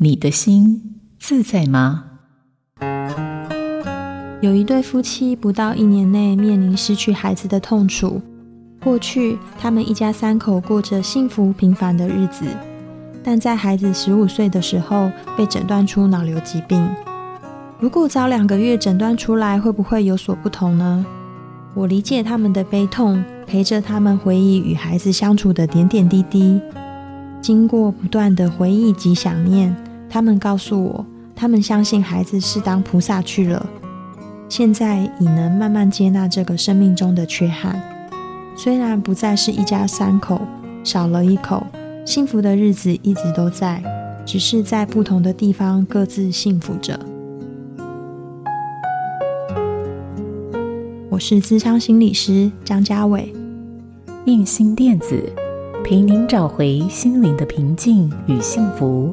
你的心自在吗？有一对夫妻不到一年内面临失去孩子的痛楚。过去，他们一家三口过着幸福平凡的日子，但在孩子十五岁的时候被诊断出脑瘤疾病。如果早两个月诊断出来，会不会有所不同呢？我理解他们的悲痛，陪着他们回忆与孩子相处的点点滴滴。经过不断的回忆及想念，他们告诉我，他们相信孩子是当菩萨去了。现在已能慢慢接纳这个生命中的缺憾，虽然不再是一家三口，少了一口，幸福的日子一直都在，只是在不同的地方各自幸福着。我是咨商心理师张家伟，印心电子陪您找回心灵的平静与幸福。